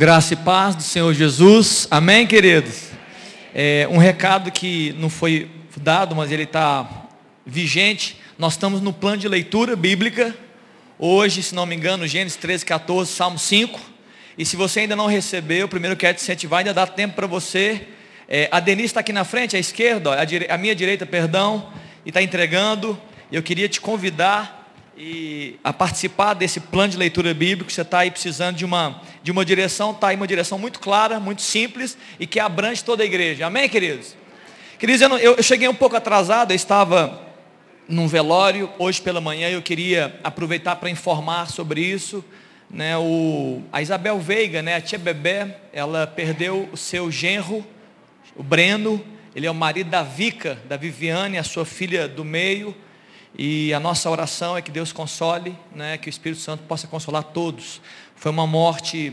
Graça e paz do Senhor Jesus. Amém, queridos? É, um recado que não foi dado, mas ele está vigente. Nós estamos no plano de leitura bíblica. Hoje, se não me engano, Gênesis 13, 14, Salmo 5. E se você ainda não recebeu, primeiro quero te incentivar, ainda dá tempo para você. É, a Denise está aqui na frente, à esquerda, a, dire... a minha direita, perdão, e está entregando. Eu queria te convidar e a participar desse plano de leitura bíblica, você está aí precisando de uma, de uma direção, está aí uma direção muito clara, muito simples e que abrange toda a igreja. Amém, queridos? Queridos, eu, não, eu, cheguei um pouco atrasado, eu estava num velório hoje pela manhã, eu queria aproveitar para informar sobre isso. Né, o, a Isabel Veiga, né, a tia Bebé, ela perdeu o seu genro, o Breno, ele é o marido da Vica, da Viviane, a sua filha do meio. E a nossa oração é que Deus console, né, que o Espírito Santo possa consolar todos. Foi uma morte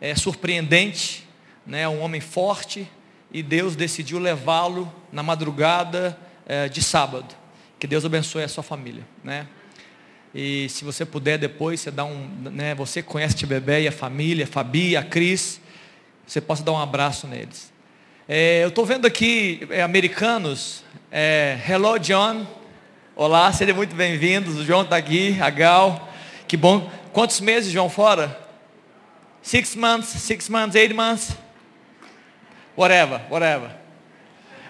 é, surpreendente, né, um homem forte, e Deus decidiu levá-lo na madrugada é, de sábado. Que Deus abençoe a sua família. Né? E se você puder depois, você dá um. Né, você conhece o bebê e a família, a Fabi, a Cris, você possa dar um abraço neles. É, eu estou vendo aqui é, americanos. É, hello, John. Olá, sejam muito bem-vindos. O João está aqui, a Gal. Que bom. Quantos meses, João, fora? Six months, six months, eight months. Whatever, whatever.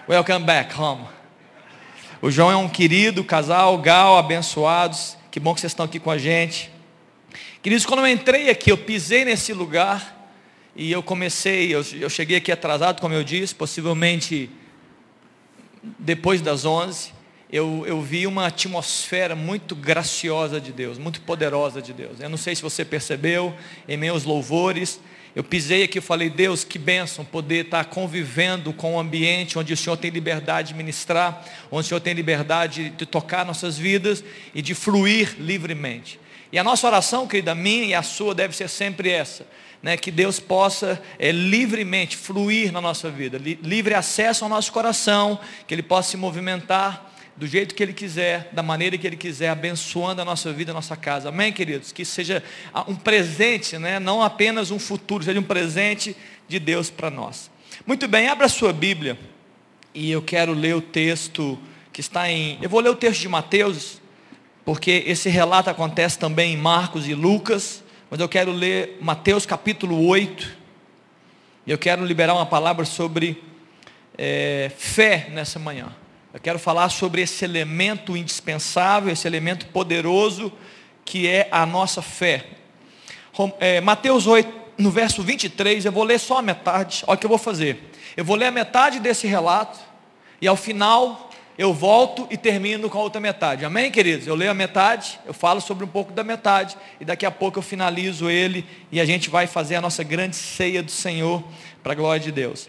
Welcome back home. O João é um querido casal, Gal, abençoados. Que bom que vocês estão aqui com a gente. Queridos, quando eu entrei aqui, eu pisei nesse lugar e eu comecei, eu, eu cheguei aqui atrasado, como eu disse, possivelmente depois das 11 eu, eu vi uma atmosfera muito graciosa de Deus, muito poderosa de Deus. Eu não sei se você percebeu, em meus louvores, eu pisei aqui e falei, Deus, que bênção poder estar convivendo com um ambiente onde o Senhor tem liberdade de ministrar, onde o Senhor tem liberdade de tocar nossas vidas e de fluir livremente. E a nossa oração, querida, minha e a sua, deve ser sempre essa. Né, que Deus possa é, livremente fluir na nossa vida, li, livre acesso ao nosso coração, que Ele possa se movimentar do jeito que Ele quiser, da maneira que Ele quiser, abençoando a nossa vida, a nossa casa. Amém, queridos? Que seja um presente, né? não apenas um futuro, seja um presente de Deus para nós. Muito bem, abra sua Bíblia e eu quero ler o texto que está em. Eu vou ler o texto de Mateus, porque esse relato acontece também em Marcos e Lucas, mas eu quero ler Mateus capítulo 8. E eu quero liberar uma palavra sobre é, fé nessa manhã. Eu quero falar sobre esse elemento indispensável, esse elemento poderoso que é a nossa fé. É, Mateus 8, no verso 23, eu vou ler só a metade. Olha o que eu vou fazer. Eu vou ler a metade desse relato e ao final eu volto e termino com a outra metade. Amém, queridos? Eu leio a metade, eu falo sobre um pouco da metade e daqui a pouco eu finalizo ele e a gente vai fazer a nossa grande ceia do Senhor para a glória de Deus.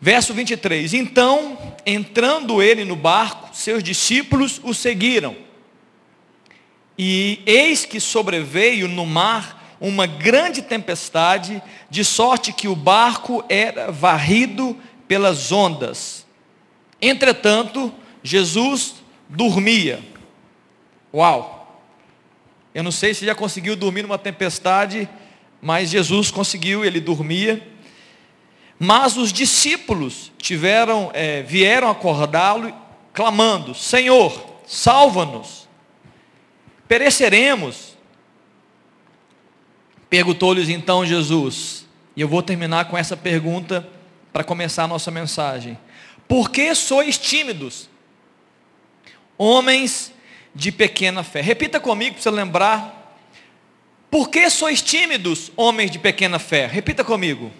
Verso 23: Então, entrando ele no barco, seus discípulos o seguiram. E eis que sobreveio no mar uma grande tempestade, de sorte que o barco era varrido pelas ondas. Entretanto, Jesus dormia. Uau! Eu não sei se já conseguiu dormir numa tempestade, mas Jesus conseguiu, ele dormia. Mas os discípulos tiveram, é, vieram acordá-lo, clamando: Senhor, salva-nos, pereceremos. Perguntou-lhes então Jesus, e eu vou terminar com essa pergunta para começar a nossa mensagem: Por que sois tímidos, homens de pequena fé? Repita comigo para você lembrar. Por que sois tímidos, homens de pequena fé? Repita comigo.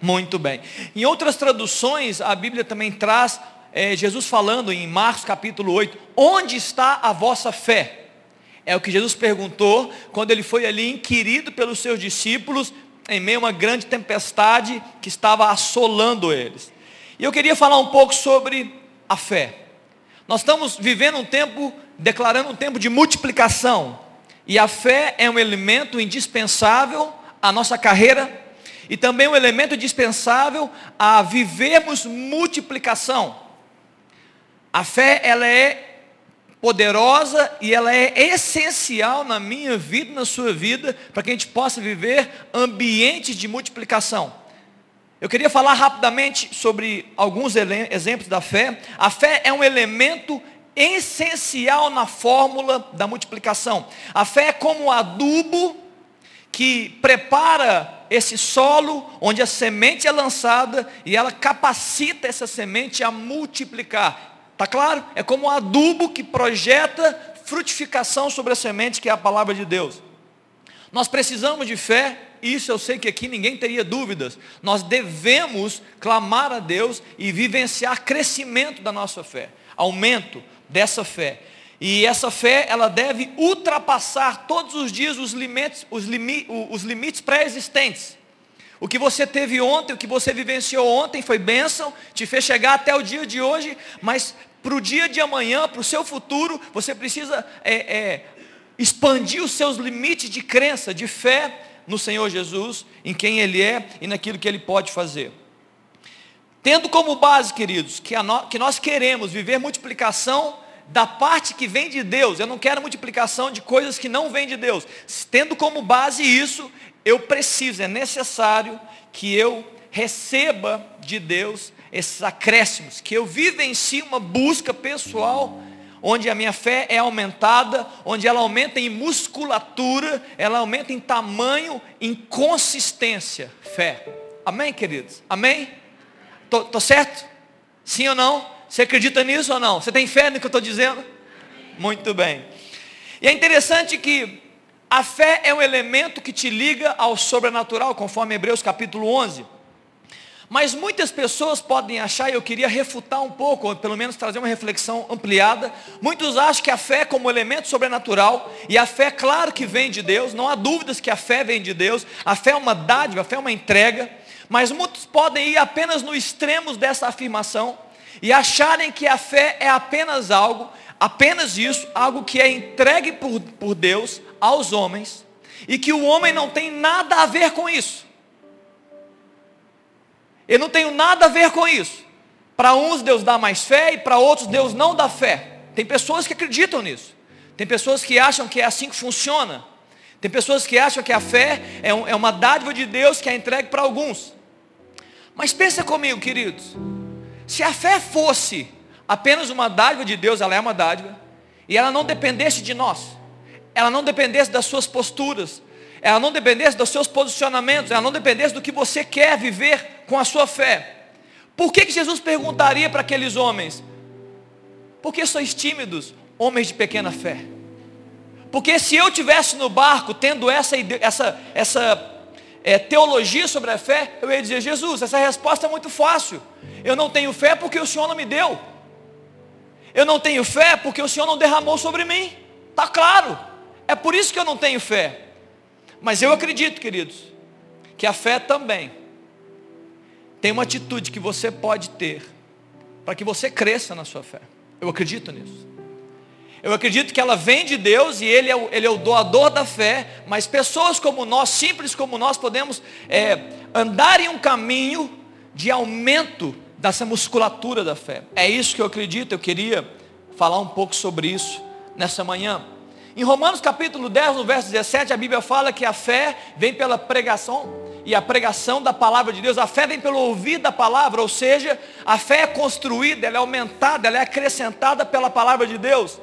Muito bem. Em outras traduções, a Bíblia também traz é, Jesus falando em Marcos capítulo 8: Onde está a vossa fé? É o que Jesus perguntou quando ele foi ali inquirido pelos seus discípulos em meio a uma grande tempestade que estava assolando eles. E eu queria falar um pouco sobre a fé. Nós estamos vivendo um tempo, declarando um tempo de multiplicação. E a fé é um elemento indispensável à nossa carreira e também um elemento dispensável a vivermos multiplicação. A fé, ela é poderosa e ela é essencial na minha vida, na sua vida, para que a gente possa viver ambientes de multiplicação. Eu queria falar rapidamente sobre alguns exemplos da fé. A fé é um elemento essencial na fórmula da multiplicação. A fé é como adubo que prepara esse solo onde a semente é lançada e ela capacita essa semente a multiplicar. Tá claro? É como um adubo que projeta frutificação sobre a semente que é a palavra de Deus. Nós precisamos de fé, isso eu sei que aqui ninguém teria dúvidas. Nós devemos clamar a Deus e vivenciar crescimento da nossa fé, aumento dessa fé. E essa fé, ela deve ultrapassar todos os dias os limites, os limi, os limites pré-existentes. O que você teve ontem, o que você vivenciou ontem foi bênção, te fez chegar até o dia de hoje, mas para o dia de amanhã, para o seu futuro, você precisa é, é, expandir os seus limites de crença, de fé no Senhor Jesus, em quem Ele é e naquilo que Ele pode fazer. Tendo como base, queridos, que, no, que nós queremos viver multiplicação da parte que vem de Deus, eu não quero multiplicação de coisas que não vêm de Deus. Tendo como base isso, eu preciso, é necessário que eu receba de Deus esses acréscimos, que eu vivencie uma busca pessoal, onde a minha fé é aumentada, onde ela aumenta em musculatura, ela aumenta em tamanho, em consistência. Fé. Amém, queridos? Amém? Tô, tô certo? Sim ou não? Você acredita nisso ou não? Você tem fé no que eu estou dizendo? Muito bem. E é interessante que a fé é um elemento que te liga ao sobrenatural, conforme Hebreus capítulo 11. Mas muitas pessoas podem achar, e eu queria refutar um pouco, ou pelo menos trazer uma reflexão ampliada. Muitos acham que a fé é como elemento sobrenatural, e a fé, claro que vem de Deus, não há dúvidas que a fé vem de Deus, a fé é uma dádiva, a fé é uma entrega, mas muitos podem ir apenas no extremos dessa afirmação e acharem que a fé é apenas algo, apenas isso, algo que é entregue por, por Deus aos homens, e que o homem não tem nada a ver com isso. Eu não tenho nada a ver com isso. Para uns Deus dá mais fé e para outros Deus não dá fé. Tem pessoas que acreditam nisso. Tem pessoas que acham que é assim que funciona. Tem pessoas que acham que a fé é, um, é uma dádiva de Deus que é entregue para alguns. Mas pensa comigo, queridos. Se a fé fosse apenas uma dádiva de Deus, ela é uma dádiva, e ela não dependesse de nós, ela não dependesse das suas posturas, ela não dependesse dos seus posicionamentos, ela não dependesse do que você quer viver com a sua fé. Por que, que Jesus perguntaria para aqueles homens? Por que sois tímidos, homens de pequena fé? Porque se eu tivesse no barco tendo essa, essa, essa é, teologia sobre a fé, eu ia dizer, Jesus, essa resposta é muito fácil. Eu não tenho fé porque o Senhor não me deu. Eu não tenho fé porque o Senhor não derramou sobre mim. Está claro. É por isso que eu não tenho fé. Mas eu acredito, queridos, que a fé também tem uma atitude que você pode ter para que você cresça na sua fé. Eu acredito nisso. Eu acredito que ela vem de Deus e Ele é o, ele é o doador da fé, mas pessoas como nós, simples como nós, podemos é, andar em um caminho de aumento dessa musculatura da fé. É isso que eu acredito, eu queria falar um pouco sobre isso nessa manhã. Em Romanos capítulo 10, no verso 17, a Bíblia fala que a fé vem pela pregação e a pregação da palavra de Deus. A fé vem pelo ouvir da palavra, ou seja, a fé é construída, ela é aumentada, ela é acrescentada pela palavra de Deus.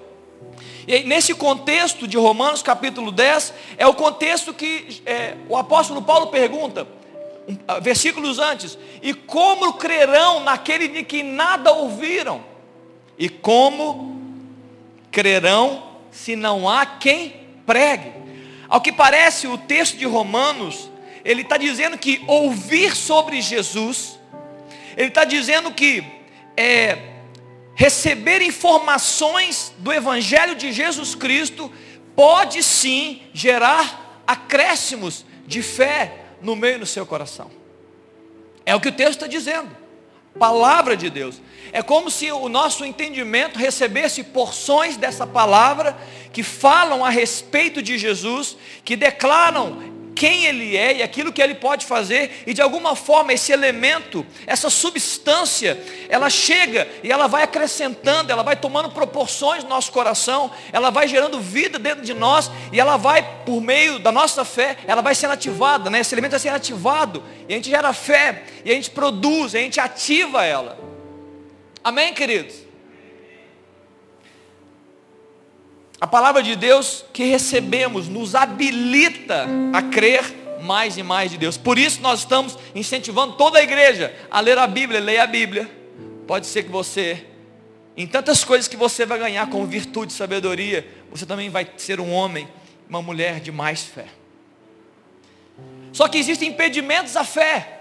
E nesse contexto de Romanos capítulo 10, é o contexto que é, o apóstolo Paulo pergunta, versículos antes, e como crerão naquele de que nada ouviram? E como crerão se não há quem pregue. Ao que parece, o texto de Romanos, ele está dizendo que ouvir sobre Jesus, ele está dizendo que é, receber informações do Evangelho de Jesus Cristo pode sim gerar acréscimos de fé no meio do seu coração. É o que o texto está dizendo palavra de Deus. É como se o nosso entendimento recebesse porções dessa palavra que falam a respeito de Jesus, que declaram quem ele é e aquilo que ele pode fazer, e de alguma forma esse elemento, essa substância, ela chega e ela vai acrescentando, ela vai tomando proporções no nosso coração, ela vai gerando vida dentro de nós, e ela vai, por meio da nossa fé, ela vai sendo ativada, né? esse elemento vai sendo ativado, e a gente gera fé, e a gente produz, e a gente ativa ela. Amém, queridos? A palavra de Deus que recebemos nos habilita a crer mais e mais de Deus. Por isso nós estamos incentivando toda a igreja a ler a Bíblia, leia a Bíblia. Pode ser que você, em tantas coisas que você vai ganhar com virtude e sabedoria, você também vai ser um homem, uma mulher de mais fé. Só que existem impedimentos à fé.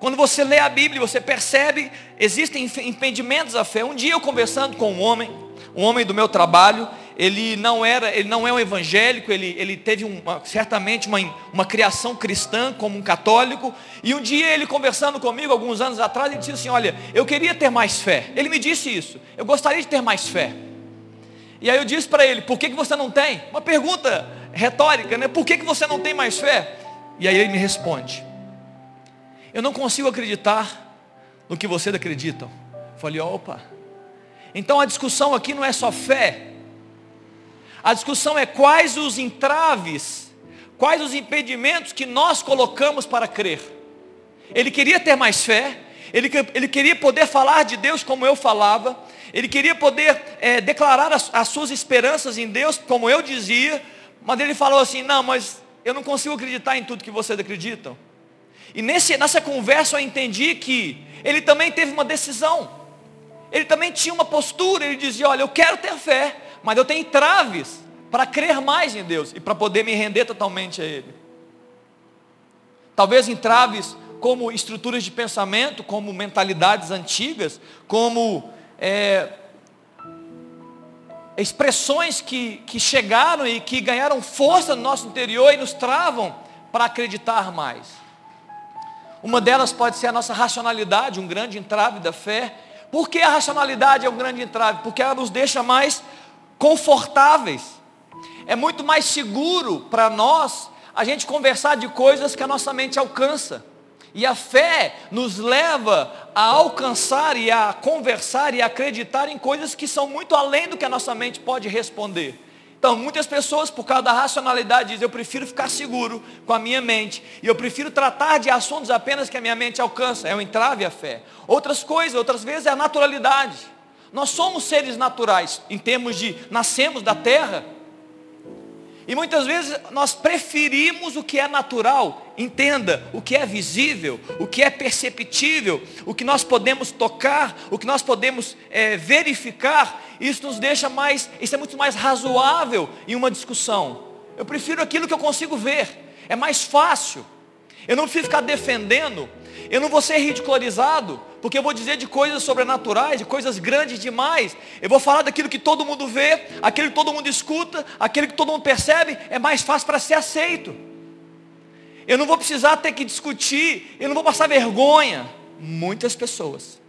Quando você lê a Bíblia, você percebe, existem impedimentos à fé. Um dia eu conversando com um homem, um homem do meu trabalho, ele não era, ele não é um evangélico, ele, ele teve uma, certamente uma, uma criação cristã como um católico, e um dia ele conversando comigo, alguns anos atrás, ele disse assim, olha, eu queria ter mais fé. Ele me disse isso, eu gostaria de ter mais fé. E aí eu disse para ele, por que, que você não tem? Uma pergunta retórica, né? Por que, que você não tem mais fé? E aí ele me responde, eu não consigo acreditar no que vocês acreditam. Falei, opa, então a discussão aqui não é só fé. A discussão é quais os entraves, quais os impedimentos que nós colocamos para crer. Ele queria ter mais fé, ele, ele queria poder falar de Deus como eu falava, ele queria poder é, declarar as, as suas esperanças em Deus como eu dizia, mas ele falou assim: não, mas eu não consigo acreditar em tudo que vocês acreditam. E nesse, nessa conversa eu entendi que ele também teve uma decisão. Ele também tinha uma postura, ele dizia, olha, eu quero ter fé, mas eu tenho traves para crer mais em Deus e para poder me render totalmente a Ele. Talvez entraves como estruturas de pensamento, como mentalidades antigas, como é, expressões que, que chegaram e que ganharam força no nosso interior e nos travam para acreditar mais. Uma delas pode ser a nossa racionalidade, um grande entrave da fé, por que a racionalidade é um grande entrave? Porque ela nos deixa mais confortáveis. É muito mais seguro para nós a gente conversar de coisas que a nossa mente alcança. E a fé nos leva a alcançar e a conversar e a acreditar em coisas que são muito além do que a nossa mente pode responder. Então, muitas pessoas, por causa da racionalidade, dizem: eu prefiro ficar seguro com a minha mente, e eu prefiro tratar de assuntos apenas que a minha mente alcança. É um entrave à fé. Outras coisas, outras vezes, é a naturalidade. Nós somos seres naturais, em termos de nascemos da terra, e muitas vezes nós preferimos o que é natural. Entenda, o que é visível, o que é perceptível, o que nós podemos tocar, o que nós podemos é, verificar, isso nos deixa mais, isso é muito mais razoável em uma discussão. Eu prefiro aquilo que eu consigo ver, é mais fácil. Eu não preciso ficar defendendo, eu não vou ser ridicularizado, porque eu vou dizer de coisas sobrenaturais, de coisas grandes demais. Eu vou falar daquilo que todo mundo vê, aquilo que todo mundo escuta, aquilo que todo mundo percebe, é mais fácil para ser aceito. Eu não vou precisar ter que discutir, eu não vou passar vergonha. Muitas pessoas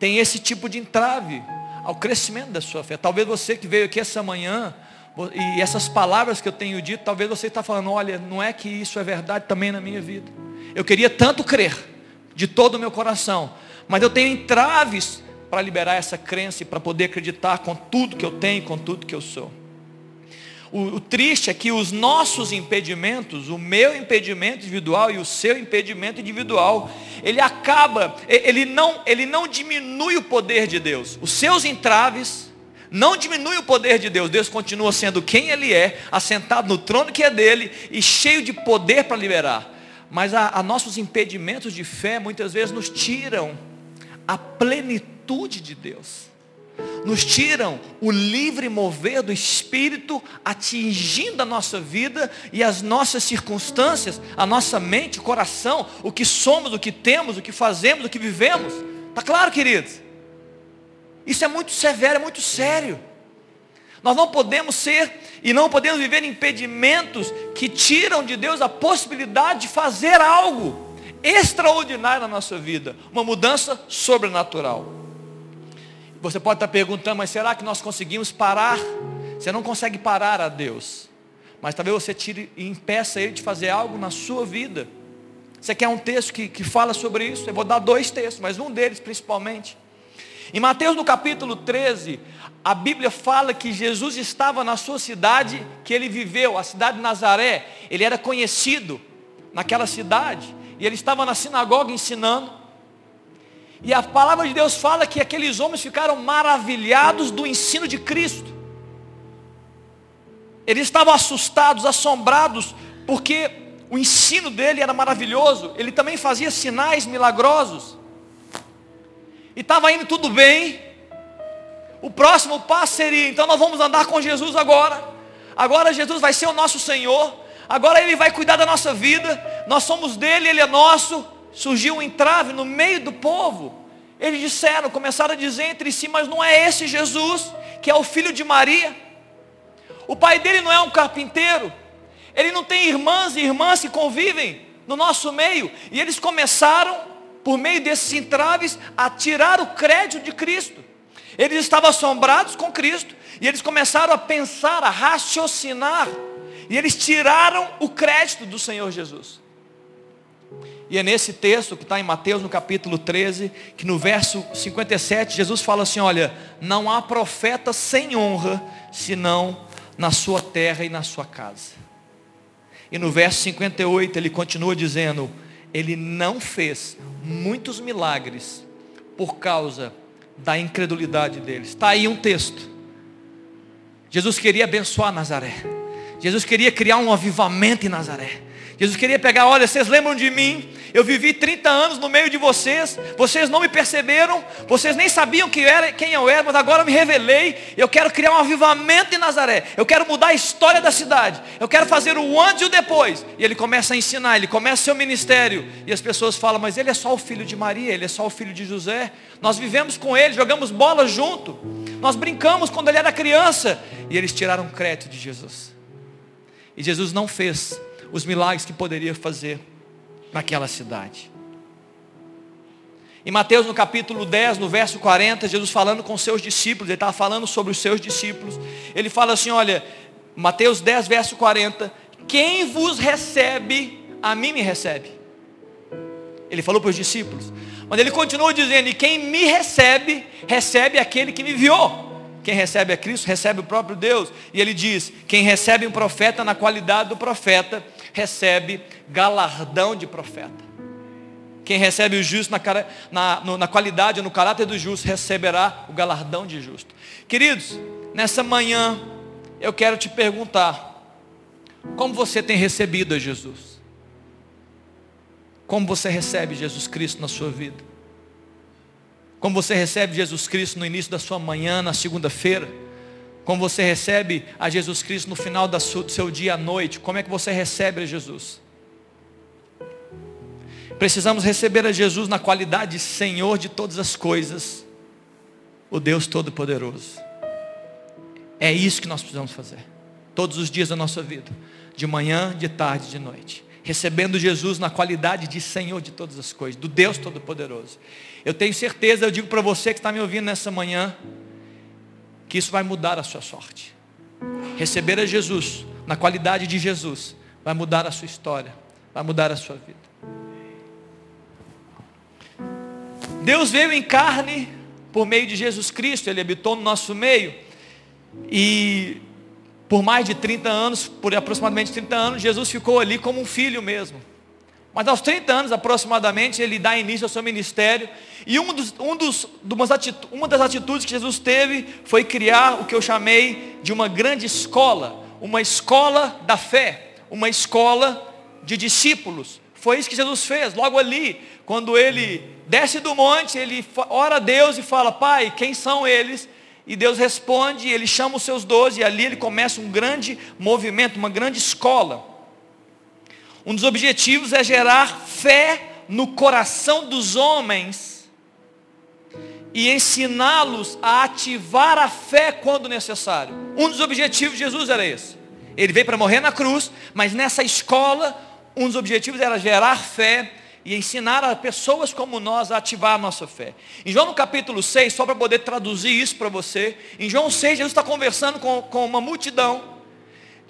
têm esse tipo de entrave ao crescimento da sua fé. Talvez você que veio aqui essa manhã, e essas palavras que eu tenho dito, talvez você está falando, olha, não é que isso é verdade também na minha vida. Eu queria tanto crer de todo o meu coração. Mas eu tenho entraves para liberar essa crença e para poder acreditar com tudo que eu tenho, com tudo que eu sou. O, o, triste é que os nossos impedimentos, o meu impedimento individual e o seu impedimento individual, ele acaba, ele não, ele não diminui o poder de Deus. Os seus entraves não diminui o poder de Deus. Deus continua sendo quem Ele é, assentado no trono que é dele e cheio de poder para liberar. Mas a, a nossos impedimentos de fé muitas vezes nos tiram a plenitude de Deus. Nos tiram o livre mover do Espírito atingindo a nossa vida e as nossas circunstâncias, a nossa mente, o coração, o que somos, o que temos, o que fazemos, o que vivemos. Está claro, queridos? Isso é muito severo, é muito sério. Nós não podemos ser e não podemos viver impedimentos que tiram de Deus a possibilidade de fazer algo extraordinário na nossa vida, uma mudança sobrenatural. Você pode estar perguntando, mas será que nós conseguimos parar? Você não consegue parar a Deus, mas talvez você tire e impeça ele de fazer algo na sua vida. Você quer um texto que, que fala sobre isso? Eu vou dar dois textos, mas um deles principalmente. Em Mateus no capítulo 13, a Bíblia fala que Jesus estava na sua cidade que ele viveu, a cidade de Nazaré. Ele era conhecido naquela cidade. E ele estava na sinagoga ensinando. E a palavra de Deus fala que aqueles homens ficaram maravilhados do ensino de Cristo. Eles estavam assustados, assombrados, porque o ensino dele era maravilhoso. Ele também fazia sinais milagrosos. E estava indo tudo bem. O próximo passo seria, então nós vamos andar com Jesus agora. Agora Jesus vai ser o nosso Senhor. Agora Ele vai cuidar da nossa vida. Nós somos dele, Ele é nosso. Surgiu um entrave no meio do povo. Eles disseram, começaram a dizer entre si, mas não é esse Jesus, que é o filho de Maria. O pai dele não é um carpinteiro. Ele não tem irmãs e irmãs que convivem no nosso meio. E eles começaram, por meio desses entraves, a tirar o crédito de Cristo. Eles estavam assombrados com Cristo. E eles começaram a pensar, a raciocinar. E eles tiraram o crédito do Senhor Jesus. E é nesse texto que está em Mateus no capítulo 13, que no verso 57, Jesus fala assim: olha, não há profeta sem honra, senão na sua terra e na sua casa. E no verso 58 ele continua dizendo: Ele não fez muitos milagres por causa da incredulidade deles. Está aí um texto. Jesus queria abençoar Nazaré. Jesus queria criar um avivamento em Nazaré. Jesus queria pegar, olha, vocês lembram de mim? Eu vivi 30 anos no meio de vocês, vocês não me perceberam, vocês nem sabiam que era, quem eu era, mas agora eu me revelei. Eu quero criar um avivamento em Nazaré. Eu quero mudar a história da cidade. Eu quero fazer o antes e o depois. E ele começa a ensinar, ele começa seu ministério. E as pessoas falam, mas ele é só o filho de Maria, ele é só o filho de José. Nós vivemos com ele, jogamos bola junto. Nós brincamos quando ele era criança. E eles tiraram crédito de Jesus. E Jesus não fez os milagres que poderia fazer naquela cidade. Em Mateus no capítulo 10, no verso 40, Jesus falando com seus discípulos, ele estava falando sobre os seus discípulos. Ele fala assim: olha, Mateus 10, verso 40, quem vos recebe, a mim me recebe. Ele falou para os discípulos. Mas ele continua dizendo, e quem me recebe, recebe aquele que me enviou. Quem recebe a Cristo, recebe o próprio Deus. E ele diz, quem recebe um profeta na qualidade do profeta, recebe galardão de profeta. Quem recebe o justo na, na, na qualidade no caráter do justo, receberá o galardão de justo. Queridos, nessa manhã, eu quero te perguntar, como você tem recebido a Jesus? Como você recebe Jesus Cristo na sua vida? Como você recebe Jesus Cristo no início da sua manhã, na segunda-feira? Como você recebe a Jesus Cristo no final do seu dia à noite? Como é que você recebe a Jesus? Precisamos receber a Jesus na qualidade de Senhor de todas as coisas, o Deus Todo-Poderoso. É isso que nós precisamos fazer, todos os dias da nossa vida, de manhã, de tarde, de noite. Recebendo Jesus na qualidade de Senhor de todas as coisas, do Deus Todo-Poderoso. Eu tenho certeza, eu digo para você que está me ouvindo nessa manhã, que isso vai mudar a sua sorte. Receber a Jesus, na qualidade de Jesus, vai mudar a sua história, vai mudar a sua vida. Deus veio em carne por meio de Jesus Cristo, Ele habitou no nosso meio. E por mais de 30 anos, por aproximadamente 30 anos, Jesus ficou ali como um filho mesmo. Mas aos 30 anos aproximadamente, ele dá início ao seu ministério. E um dos, um dos, uma das atitudes que Jesus teve foi criar o que eu chamei de uma grande escola. Uma escola da fé. Uma escola de discípulos. Foi isso que Jesus fez. Logo ali, quando ele desce do monte, ele ora a Deus e fala, Pai, quem são eles? E Deus responde, ele chama os seus doze, e ali ele começa um grande movimento, uma grande escola. Um dos objetivos é gerar fé no coração dos homens e ensiná-los a ativar a fé quando necessário. Um dos objetivos de Jesus era esse. Ele veio para morrer na cruz, mas nessa escola, um dos objetivos era gerar fé e ensinar a pessoas como nós a ativar a nossa fé. Em João no capítulo 6, só para poder traduzir isso para você, em João 6, Jesus está conversando com, com uma multidão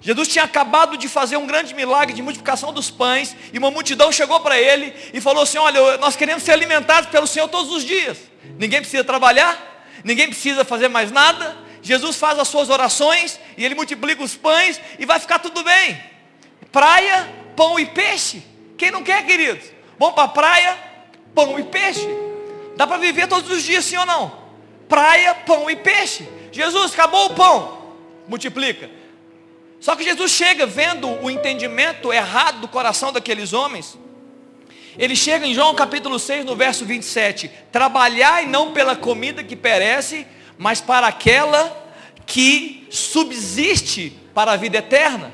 Jesus tinha acabado de fazer um grande milagre de multiplicação dos pães, e uma multidão chegou para ele e falou assim: Olha, nós queremos ser alimentados pelo Senhor todos os dias. Ninguém precisa trabalhar, ninguém precisa fazer mais nada. Jesus faz as suas orações e ele multiplica os pães e vai ficar tudo bem. Praia, pão e peixe. Quem não quer, queridos? Vamos para a praia, pão e peixe. Dá para viver todos os dias, sim ou não? Praia, pão e peixe. Jesus, acabou o pão. Multiplica. Só que Jesus chega vendo o entendimento errado do coração daqueles homens. Ele chega em João capítulo 6, no verso 27. Trabalhai não pela comida que perece, mas para aquela que subsiste para a vida eterna.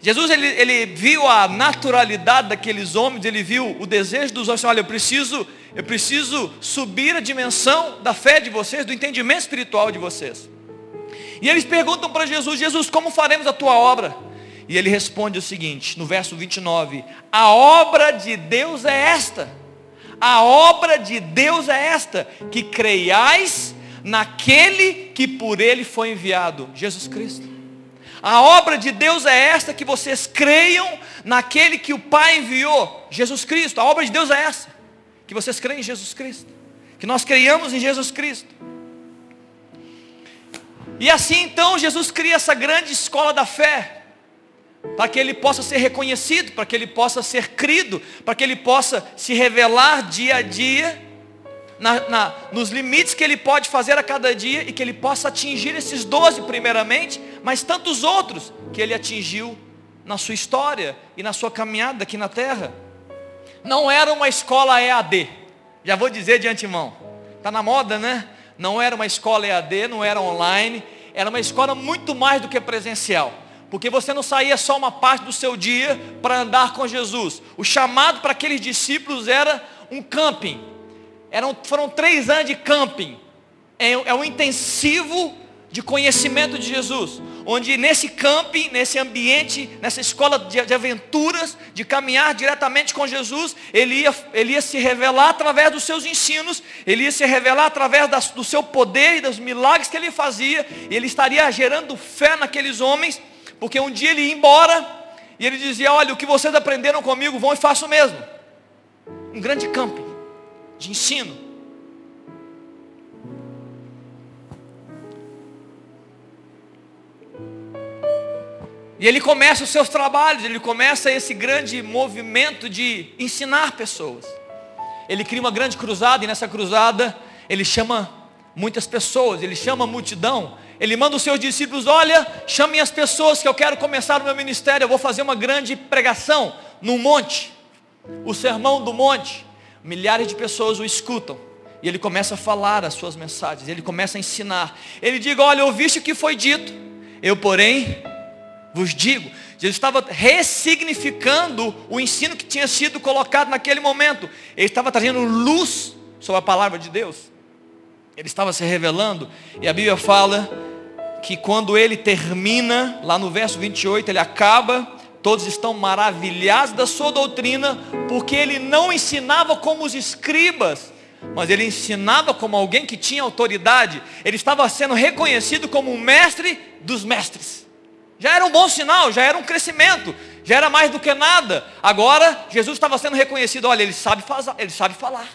Jesus ele, ele viu a naturalidade daqueles homens, ele viu o desejo dos homens, olha, eu preciso, eu preciso subir a dimensão da fé de vocês, do entendimento espiritual de vocês. E eles perguntam para Jesus: Jesus, como faremos a tua obra? E ele responde o seguinte, no verso 29, a obra de Deus é esta, a obra de Deus é esta, que creiais naquele que por ele foi enviado, Jesus Cristo. A obra de Deus é esta, que vocês creiam naquele que o Pai enviou, Jesus Cristo. A obra de Deus é essa, que vocês creem em Jesus Cristo, que nós creiamos em Jesus Cristo. E assim então Jesus cria essa grande escola da fé, para que ele possa ser reconhecido, para que ele possa ser crido, para que ele possa se revelar dia a dia, na, na, nos limites que ele pode fazer a cada dia e que ele possa atingir esses doze primeiramente, mas tantos outros que ele atingiu na sua história e na sua caminhada aqui na terra. Não era uma escola EAD, já vou dizer de antemão, está na moda, né? Não era uma escola EAD, não era online, era uma escola muito mais do que presencial. Porque você não saía só uma parte do seu dia para andar com Jesus. O chamado para aqueles discípulos era um camping. Eram, foram três anos de camping. É, é um intensivo de conhecimento de Jesus, onde nesse camping, nesse ambiente, nessa escola de, de, aventuras, de caminhar diretamente com Jesus, ele ia, ele ia se revelar através dos seus ensinos, ele ia se revelar através das, do seu poder e dos milagres que ele fazia, e ele estaria gerando fé naqueles homens, porque um dia ele ia embora, e ele dizia, olha, o que vocês aprenderam comigo, vão e façam o mesmo. Um grande camping de ensino. E ele começa os seus trabalhos, ele começa esse grande movimento de ensinar pessoas. Ele cria uma grande cruzada e nessa cruzada ele chama muitas pessoas, ele chama a multidão. Ele manda os seus discípulos: Olha, chamem as pessoas que eu quero começar o meu ministério. Eu vou fazer uma grande pregação no monte, o sermão do monte. Milhares de pessoas o escutam. E ele começa a falar as suas mensagens, ele começa a ensinar. Ele diz: Olha, ouviste o que foi dito, eu, porém, vos digo. Jesus estava ressignificando o ensino que tinha sido colocado naquele momento. Ele estava trazendo luz sobre a palavra de Deus. Ele estava se revelando. E a Bíblia fala que quando ele termina, lá no verso 28, ele acaba, todos estão maravilhados da sua doutrina, porque ele não ensinava como os escribas, mas ele ensinava como alguém que tinha autoridade. Ele estava sendo reconhecido como o mestre dos mestres. Já era um bom sinal, já era um crescimento, já era mais do que nada. Agora Jesus estava sendo reconhecido, olha, ele sabe, fazer, ele sabe falar.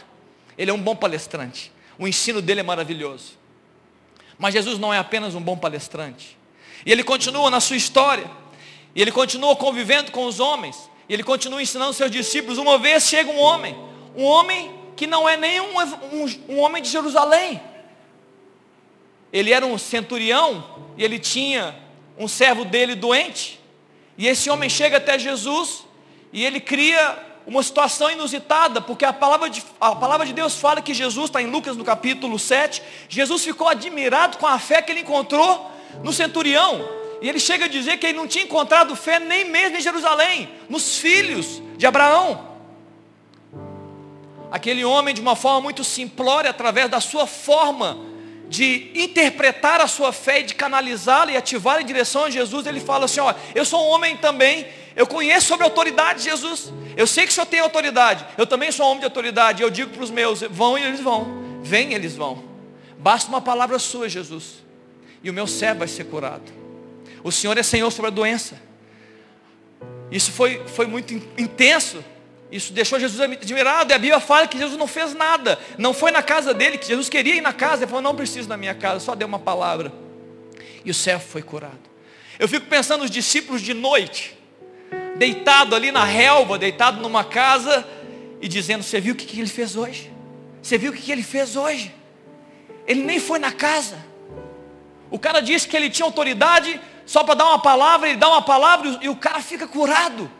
Ele é um bom palestrante. O ensino dele é maravilhoso. Mas Jesus não é apenas um bom palestrante. E ele continua na sua história. E ele continua convivendo com os homens. E ele continua ensinando seus discípulos. Uma vez chega um homem, um homem que não é nem um, um, um homem de Jerusalém. Ele era um centurião e ele tinha um servo dele doente, e esse homem chega até Jesus, e ele cria uma situação inusitada, porque a palavra de, a palavra de Deus fala que Jesus, está em Lucas no capítulo 7, Jesus ficou admirado com a fé que ele encontrou no centurião, e ele chega a dizer que ele não tinha encontrado fé nem mesmo em Jerusalém, nos filhos de Abraão. Aquele homem, de uma forma muito simplória, através da sua forma de interpretar a sua fé e de canalizá-la e ativá-la em direção a Jesus, ele fala assim, ó, eu sou um homem também, eu conheço sobre a autoridade de Jesus, eu sei que o Senhor tem autoridade, eu também sou um homem de autoridade, eu digo para os meus, vão e eles vão, vem e eles vão, basta uma palavra sua Jesus, e o meu servo vai ser curado. O Senhor é Senhor sobre a doença. Isso foi, foi muito intenso. Isso deixou Jesus admirado. E a Bíblia fala que Jesus não fez nada. Não foi na casa dele, que Jesus queria ir na casa. Ele falou, não preciso da minha casa, só deu uma palavra. E o servo foi curado. Eu fico pensando nos discípulos de noite, deitado ali na relva, deitado numa casa, e dizendo, você viu o que, ele fez hoje? Você viu o que ele fez hoje? Ele nem foi na casa. O cara disse que ele tinha autoridade só para dar uma palavra, ele dá uma palavra e o cara fica curado.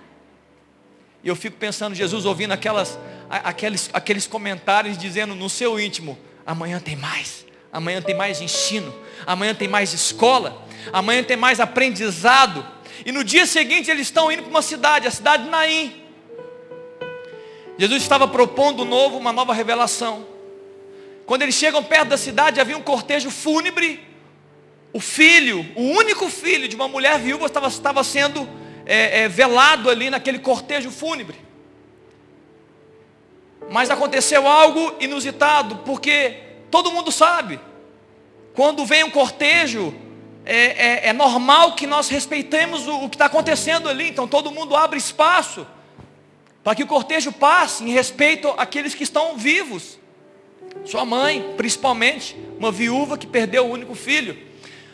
E eu fico pensando, Jesus ouvindo aquelas, aqueles, aqueles comentários dizendo no seu íntimo, amanhã tem mais, amanhã tem mais ensino, amanhã tem mais escola, amanhã tem mais aprendizado. E no dia seguinte eles estão indo para uma cidade, a cidade de Naim. Jesus estava propondo novo, uma nova revelação. Quando eles chegam perto da cidade, havia um cortejo fúnebre. O filho, o único filho de uma mulher viúva estava, estava sendo é, é, velado ali naquele cortejo fúnebre. Mas aconteceu algo inusitado, porque todo mundo sabe, quando vem um cortejo, é, é, é normal que nós respeitemos o, o que está acontecendo ali, então todo mundo abre espaço para que o cortejo passe em respeito àqueles que estão vivos. Sua mãe, principalmente, uma viúva que perdeu o único filho.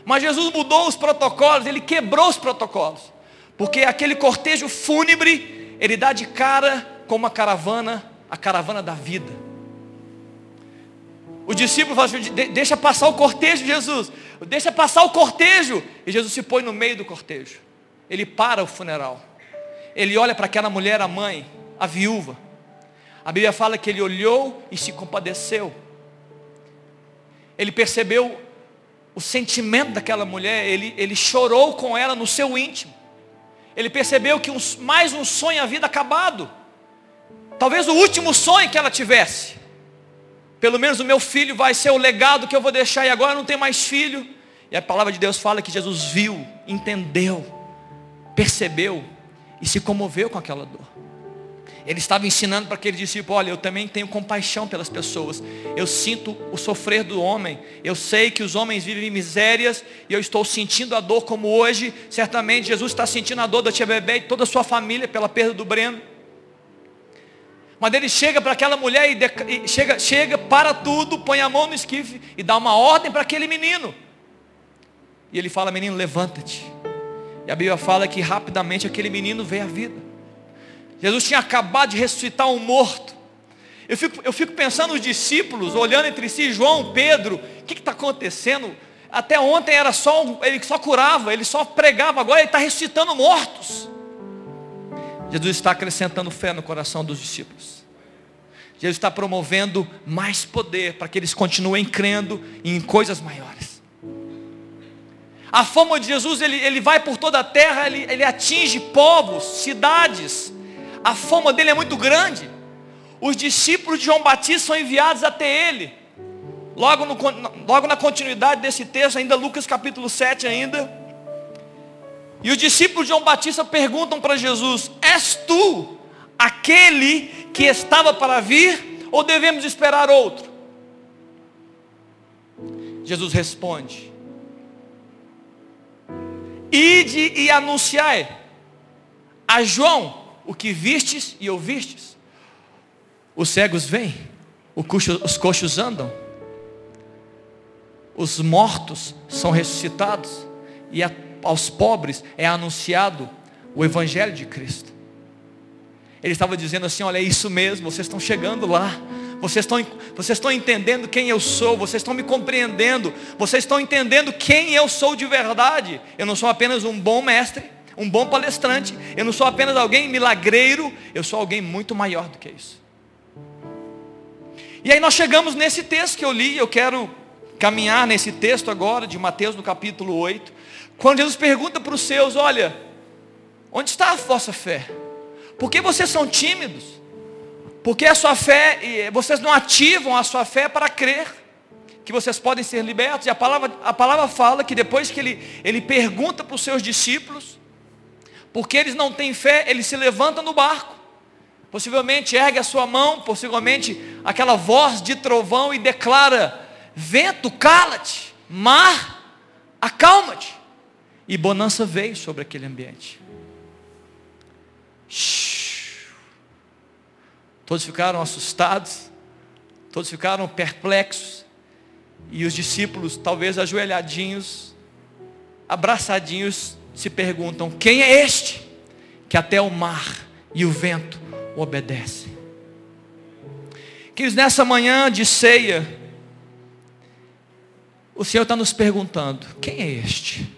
Mas Jesus mudou os protocolos, ele quebrou os protocolos. Porque aquele cortejo fúnebre, ele dá de cara com uma caravana, a caravana da vida. O discípulo fala assim, deixa passar o cortejo, Jesus. Deixa passar o cortejo. E Jesus se põe no meio do cortejo. Ele para o funeral. Ele olha para aquela mulher, a mãe, a viúva. A Bíblia fala que ele olhou e se compadeceu. Ele percebeu o sentimento daquela mulher, ele, ele chorou com ela no seu íntimo. Ele percebeu que um, mais um sonho havia acabado. Talvez o último sonho que ela tivesse. Pelo menos o meu filho vai ser o legado que eu vou deixar e agora não tem mais filho. E a palavra de Deus fala que Jesus viu, entendeu, percebeu e se comoveu com aquela dor. Ele estava ensinando para aquele discípulo: olha, eu também tenho compaixão pelas pessoas. Eu sinto o sofrer do homem. Eu sei que os homens vivem misérias e eu estou sentindo a dor como hoje. Certamente Jesus está sentindo a dor da tia Bebê e toda a sua família pela perda do Breno. Mas ele chega para aquela mulher e, e chega, chega, para tudo, põe a mão no esquife e dá uma ordem para aquele menino. E ele fala: menino, levanta-te. E a Bíblia fala que rapidamente aquele menino veio à vida. Jesus tinha acabado de ressuscitar um morto. Eu fico, eu fico pensando os discípulos, olhando entre si, João, Pedro, o que está acontecendo? Até ontem era só, ele só curava, ele só pregava, agora ele está ressuscitando mortos. Jesus está acrescentando fé no coração dos discípulos. Jesus está promovendo mais poder para que eles continuem crendo em coisas maiores. A fama de Jesus, ele, ele vai por toda a terra, ele, ele atinge povos, cidades, a fama dele é muito grande. Os discípulos de João Batista são enviados até ele. Logo, no, logo na continuidade desse texto, ainda Lucas capítulo 7 ainda. E os discípulos de João Batista perguntam para Jesus: És tu aquele que estava para vir ou devemos esperar outro? Jesus responde: Ide e anunciai a João o que vistes e ouvistes. Os cegos vêm, os coxos andam, os mortos são ressuscitados, e aos pobres é anunciado o Evangelho de Cristo. Ele estava dizendo assim: olha, é isso mesmo, vocês estão chegando lá, vocês estão, vocês estão entendendo quem eu sou, vocês estão me compreendendo, vocês estão entendendo quem eu sou de verdade. Eu não sou apenas um bom mestre, um bom palestrante. Eu não sou apenas alguém milagreiro, eu sou alguém muito maior do que isso. E aí nós chegamos nesse texto que eu li, eu quero caminhar nesse texto agora, de Mateus no capítulo 8, quando Jesus pergunta para os seus, olha, onde está a vossa fé? Por que vocês são tímidos? Porque a sua fé, vocês não ativam a sua fé para crer que vocês podem ser libertos. E a palavra, a palavra fala que depois que ele, ele pergunta para os seus discípulos, porque eles não têm fé, ele se levanta no barco. Possivelmente ergue a sua mão, possivelmente aquela voz de trovão e declara: Vento, cala-te, mar, acalma-te. E bonança veio sobre aquele ambiente. Todos ficaram assustados, todos ficaram perplexos, e os discípulos, talvez ajoelhadinhos, abraçadinhos, se perguntam: quem é este que até o mar e o vento obedecem? Que nessa manhã de ceia, o Senhor está nos perguntando: quem é este?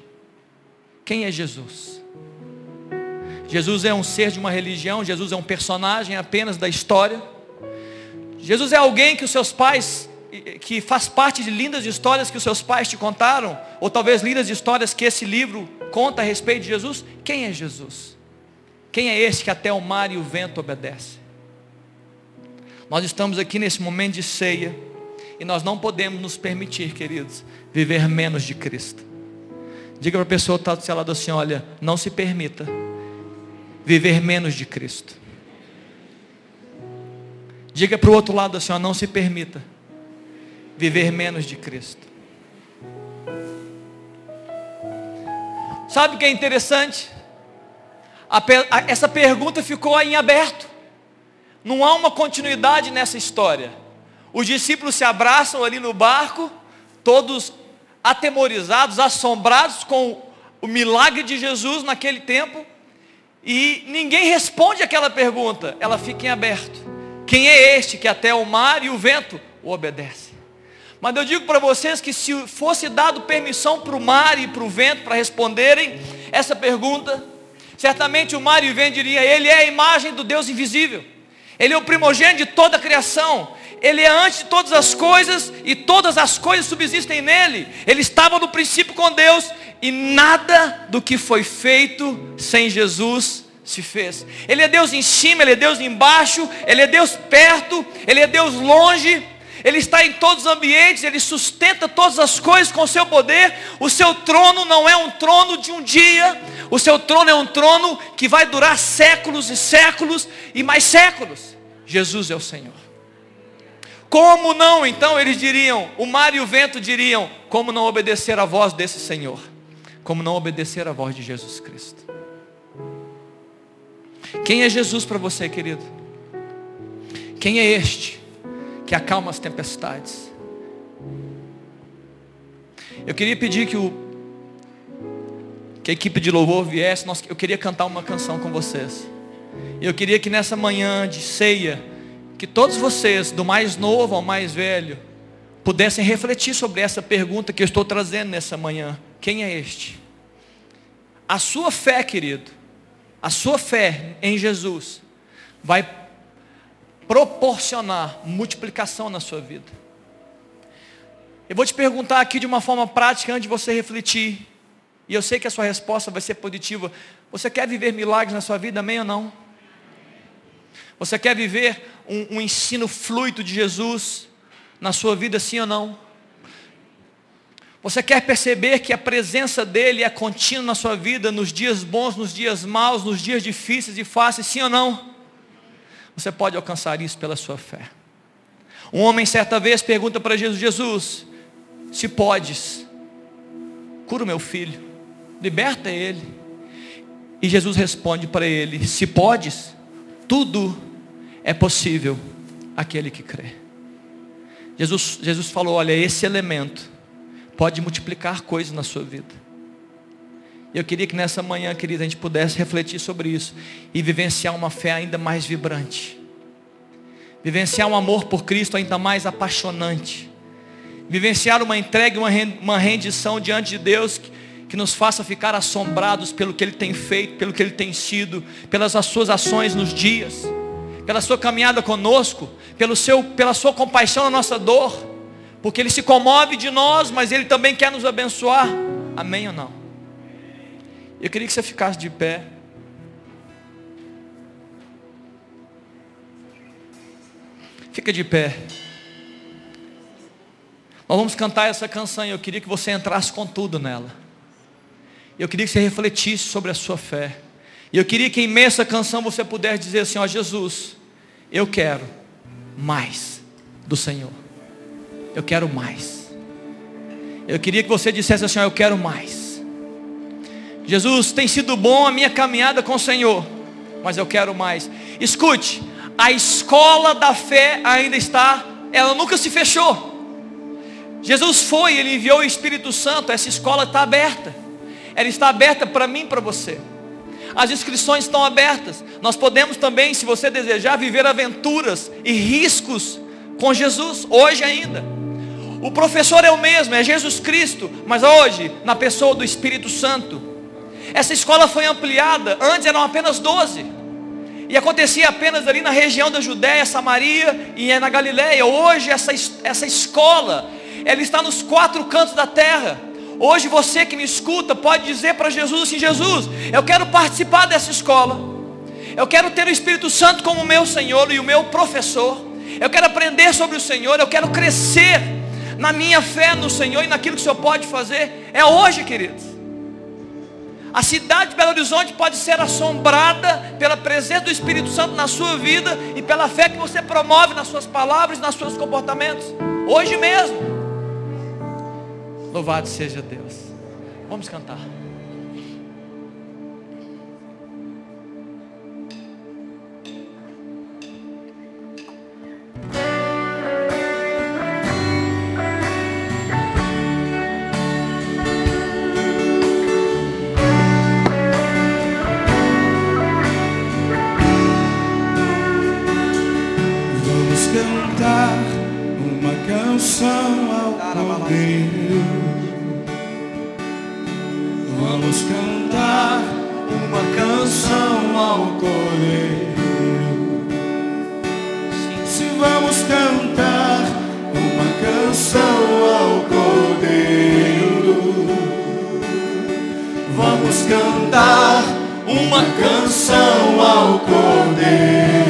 Quem é Jesus? Jesus é um ser de uma religião, Jesus é um personagem apenas da história. Jesus é alguém que os seus pais, que faz parte de lindas histórias que os seus pais te contaram, ou talvez lindas histórias que esse livro conta a respeito de Jesus. Quem é Jesus? Quem é esse que até o mar e o vento obedecem? Nós estamos aqui nesse momento de ceia e nós não podemos nos permitir, queridos, viver menos de Cristo. Diga para a pessoa que está do seu lado assim: olha, não se permita viver menos de Cristo. Diga para o outro lado assim: ó, não se permita viver menos de Cristo. Sabe o que é interessante? A, a, essa pergunta ficou em aberto. Não há uma continuidade nessa história. Os discípulos se abraçam ali no barco, todos atemorizados, assombrados com o milagre de Jesus naquele tempo, e ninguém responde aquela pergunta, ela fica em aberto. Quem é este que até o mar e o vento o obedecem? Mas eu digo para vocês que se fosse dado permissão para o mar e para o vento para responderem essa pergunta, certamente o mar e o vento diriam, ele é a imagem do Deus invisível. Ele é o primogênito de toda a criação. Ele é antes de todas as coisas e todas as coisas subsistem nele. Ele estava no princípio com Deus e nada do que foi feito sem Jesus se fez. Ele é Deus em cima, ele é Deus embaixo, ele é Deus perto, ele é Deus longe. Ele está em todos os ambientes, Ele sustenta todas as coisas com o seu poder. O seu trono não é um trono de um dia, o seu trono é um trono que vai durar séculos e séculos e mais séculos. Jesus é o Senhor. Como não, então eles diriam, o mar e o vento diriam, como não obedecer a voz desse Senhor? Como não obedecer a voz de Jesus Cristo? Quem é Jesus para você, querido? Quem é este? Que acalma as tempestades. Eu queria pedir que, o, que a equipe de louvor viesse, nós, eu queria cantar uma canção com vocês. Eu queria que nessa manhã de ceia, que todos vocês, do mais novo ao mais velho, pudessem refletir sobre essa pergunta que eu estou trazendo nessa manhã. Quem é este? A sua fé, querido, a sua fé em Jesus vai proporcionar multiplicação na sua vida. Eu vou te perguntar aqui de uma forma prática antes de você refletir. E eu sei que a sua resposta vai ser positiva. Você quer viver milagres na sua vida, amém ou não? Você quer viver um, um ensino fluido de Jesus na sua vida, sim ou não? Você quer perceber que a presença dele é contínua na sua vida, nos dias bons, nos dias maus, nos dias difíceis e fáceis, sim ou não? Você pode alcançar isso pela sua fé. Um homem certa vez pergunta para Jesus: Jesus, se podes, cura o meu filho, liberta ele. E Jesus responde para ele: Se podes, tudo é possível aquele que crê. Jesus, Jesus falou: Olha, esse elemento pode multiplicar coisas na sua vida. Eu queria que nessa manhã, querida, a gente pudesse refletir sobre isso e vivenciar uma fé ainda mais vibrante. Vivenciar um amor por Cristo ainda mais apaixonante. Vivenciar uma entrega, uma rendição diante de Deus que, que nos faça ficar assombrados pelo que Ele tem feito, pelo que Ele tem sido, pelas suas ações nos dias, pela sua caminhada conosco, pelo seu, pela sua compaixão na nossa dor, porque Ele se comove de nós, mas Ele também quer nos abençoar. Amém ou não? Eu queria que você ficasse de pé. Fica de pé. Nós vamos cantar essa canção e eu queria que você entrasse com tudo nela. Eu queria que você refletisse sobre a sua fé. E eu queria que em meio a essa canção você pudesse dizer assim, ó Jesus, eu quero mais do Senhor. Eu quero mais. Eu queria que você dissesse assim, ó, eu quero mais. Jesus, tem sido bom a minha caminhada com o Senhor, mas eu quero mais. Escute, a escola da fé ainda está, ela nunca se fechou. Jesus foi, ele enviou o Espírito Santo, essa escola está aberta. Ela está aberta para mim e para você. As inscrições estão abertas. Nós podemos também, se você desejar, viver aventuras e riscos com Jesus, hoje ainda. O professor é o mesmo, é Jesus Cristo, mas hoje, na pessoa do Espírito Santo. Essa escola foi ampliada, antes eram apenas 12. E acontecia apenas ali na região da Judéia, Samaria e é na Galiléia. Hoje essa, essa escola, ela está nos quatro cantos da terra. Hoje você que me escuta pode dizer para Jesus assim, Jesus, eu quero participar dessa escola. Eu quero ter o Espírito Santo como meu Senhor e o meu professor. Eu quero aprender sobre o Senhor, eu quero crescer na minha fé no Senhor e naquilo que o Senhor pode fazer. É hoje, queridos. A cidade de Belo Horizonte pode ser assombrada pela presença do Espírito Santo na sua vida e pela fé que você promove nas suas palavras nos seus comportamentos. Hoje mesmo. Louvado seja Deus. Vamos cantar. o Cordeiro. Se vamos cantar uma canção ao Cordeiro, vamos cantar uma canção ao Cordeiro.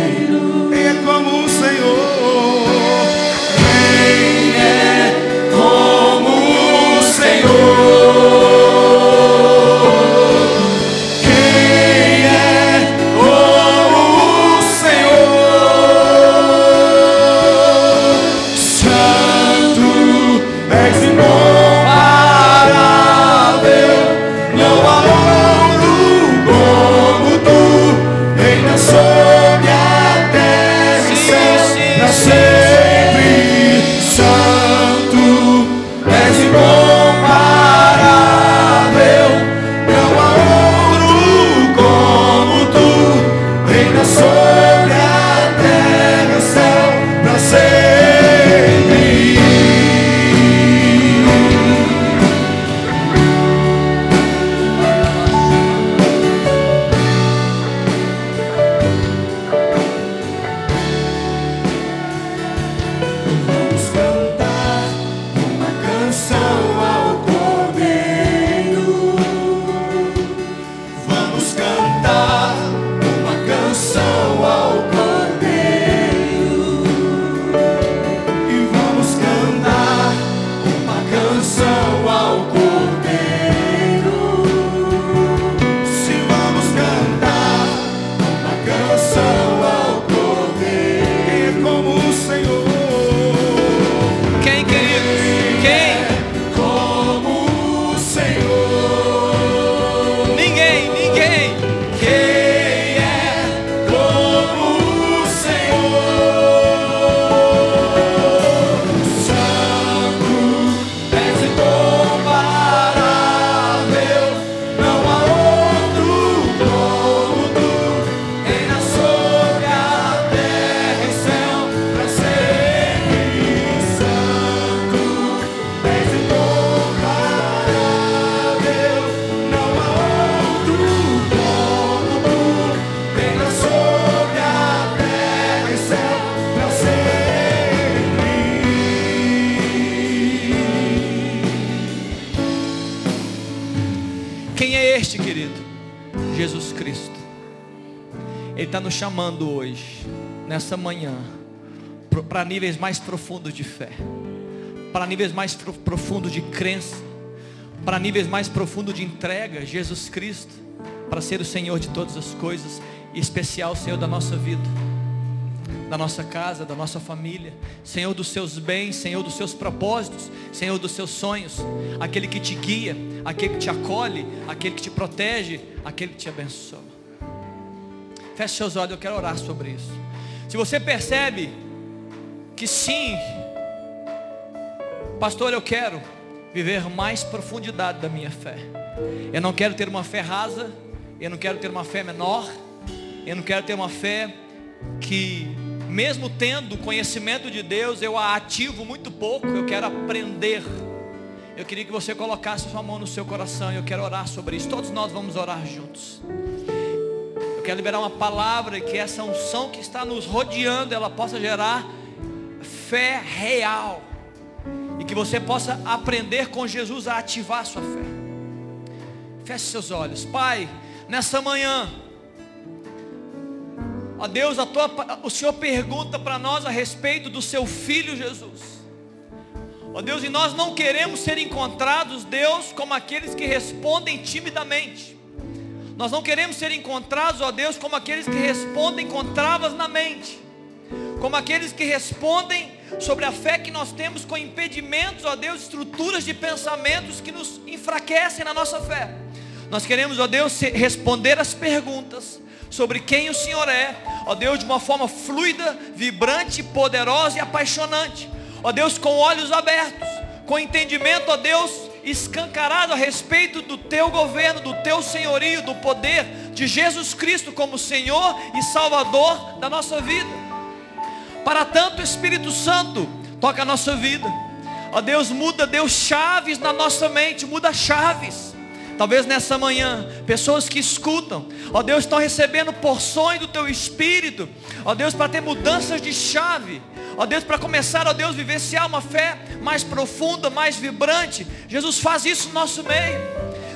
Chamando hoje, nessa manhã, para níveis mais profundos de fé, para níveis mais profundos de crença, para níveis mais profundos de entrega, Jesus Cristo, para ser o Senhor de todas as coisas, e especial Senhor da nossa vida, da nossa casa, da nossa família, Senhor dos seus bens, Senhor dos seus propósitos, Senhor dos seus sonhos, aquele que te guia, aquele que te acolhe, aquele que te protege, aquele que te abençoa. Feche seus olhos, eu quero orar sobre isso. Se você percebe que sim, pastor, eu quero viver mais profundidade da minha fé. Eu não quero ter uma fé rasa, eu não quero ter uma fé menor, eu não quero ter uma fé que, mesmo tendo conhecimento de Deus, eu a ativo muito pouco, eu quero aprender. Eu queria que você colocasse sua mão no seu coração eu quero orar sobre isso. Todos nós vamos orar juntos. Eu quero liberar uma palavra que essa unção que está nos rodeando, ela possa gerar fé real. E que você possa aprender com Jesus a ativar a sua fé. Feche seus olhos. Pai, nessa manhã, Ó Deus, tua, o Senhor pergunta para nós a respeito do seu filho Jesus. Ó Deus, e nós não queremos ser encontrados, Deus, como aqueles que respondem timidamente. Nós não queremos ser encontrados, ó Deus, como aqueles que respondem com travas na mente. Como aqueles que respondem sobre a fé que nós temos com impedimentos, ó Deus, estruturas de pensamentos que nos enfraquecem na nossa fé. Nós queremos, ó Deus, responder as perguntas sobre quem o Senhor é, ó Deus, de uma forma fluida, vibrante, poderosa e apaixonante. Ó Deus, com olhos abertos, com entendimento, ó Deus, escancarado a respeito do teu governo, do teu senhorio, do poder de Jesus Cristo como Senhor e Salvador da nossa vida. Para tanto, Espírito Santo, toca a nossa vida. Ó Deus, muda, Deus, chaves na nossa mente, muda chaves Talvez nessa manhã, pessoas que escutam, ó Deus, estão recebendo porções do teu espírito, ó Deus, para ter mudanças de chave, ó Deus, para começar, ó Deus, vivenciar uma fé mais profunda, mais vibrante. Jesus faz isso no nosso meio.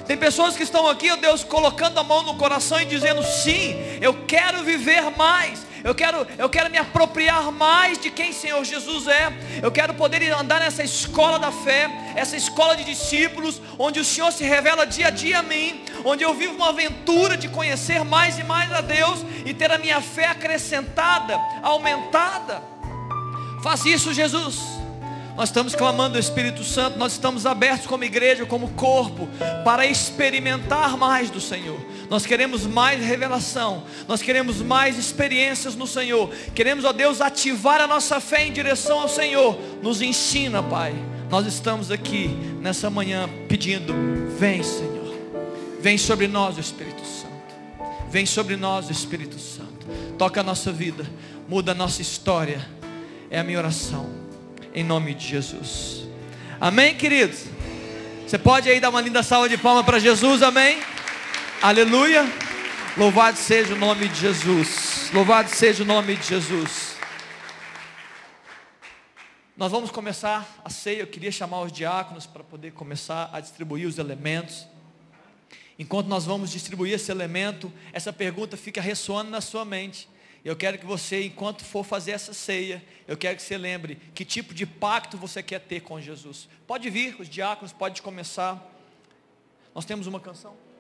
Tem pessoas que estão aqui, ó Deus, colocando a mão no coração e dizendo: sim, eu quero viver mais. Eu quero, eu quero me apropriar mais de quem Senhor Jesus é. Eu quero poder andar nessa escola da fé, essa escola de discípulos, onde o Senhor se revela dia a dia a mim, onde eu vivo uma aventura de conhecer mais e mais a Deus e ter a minha fé acrescentada, aumentada. Faz isso, Jesus. Nós estamos clamando o Espírito Santo, nós estamos abertos como igreja, como corpo, para experimentar mais do Senhor. Nós queremos mais revelação, nós queremos mais experiências no Senhor. Queremos, ó Deus, ativar a nossa fé em direção ao Senhor. Nos ensina, Pai. Nós estamos aqui nessa manhã pedindo: vem, Senhor. Vem sobre nós, o Espírito Santo. Vem sobre nós, o Espírito Santo. Toca a nossa vida, muda a nossa história. É a minha oração em nome de Jesus. Amém, queridos? Você pode aí dar uma linda salva de palmas para Jesus, amém? Aleluia. Louvado seja o nome de Jesus. Louvado seja o nome de Jesus. Nós vamos começar a ceia. Eu queria chamar os diáconos para poder começar a distribuir os elementos. Enquanto nós vamos distribuir esse elemento, essa pergunta fica ressoando na sua mente. Eu quero que você, enquanto for fazer essa ceia, eu quero que você lembre que tipo de pacto você quer ter com Jesus. Pode vir, os diáconos, pode começar. Nós temos uma canção.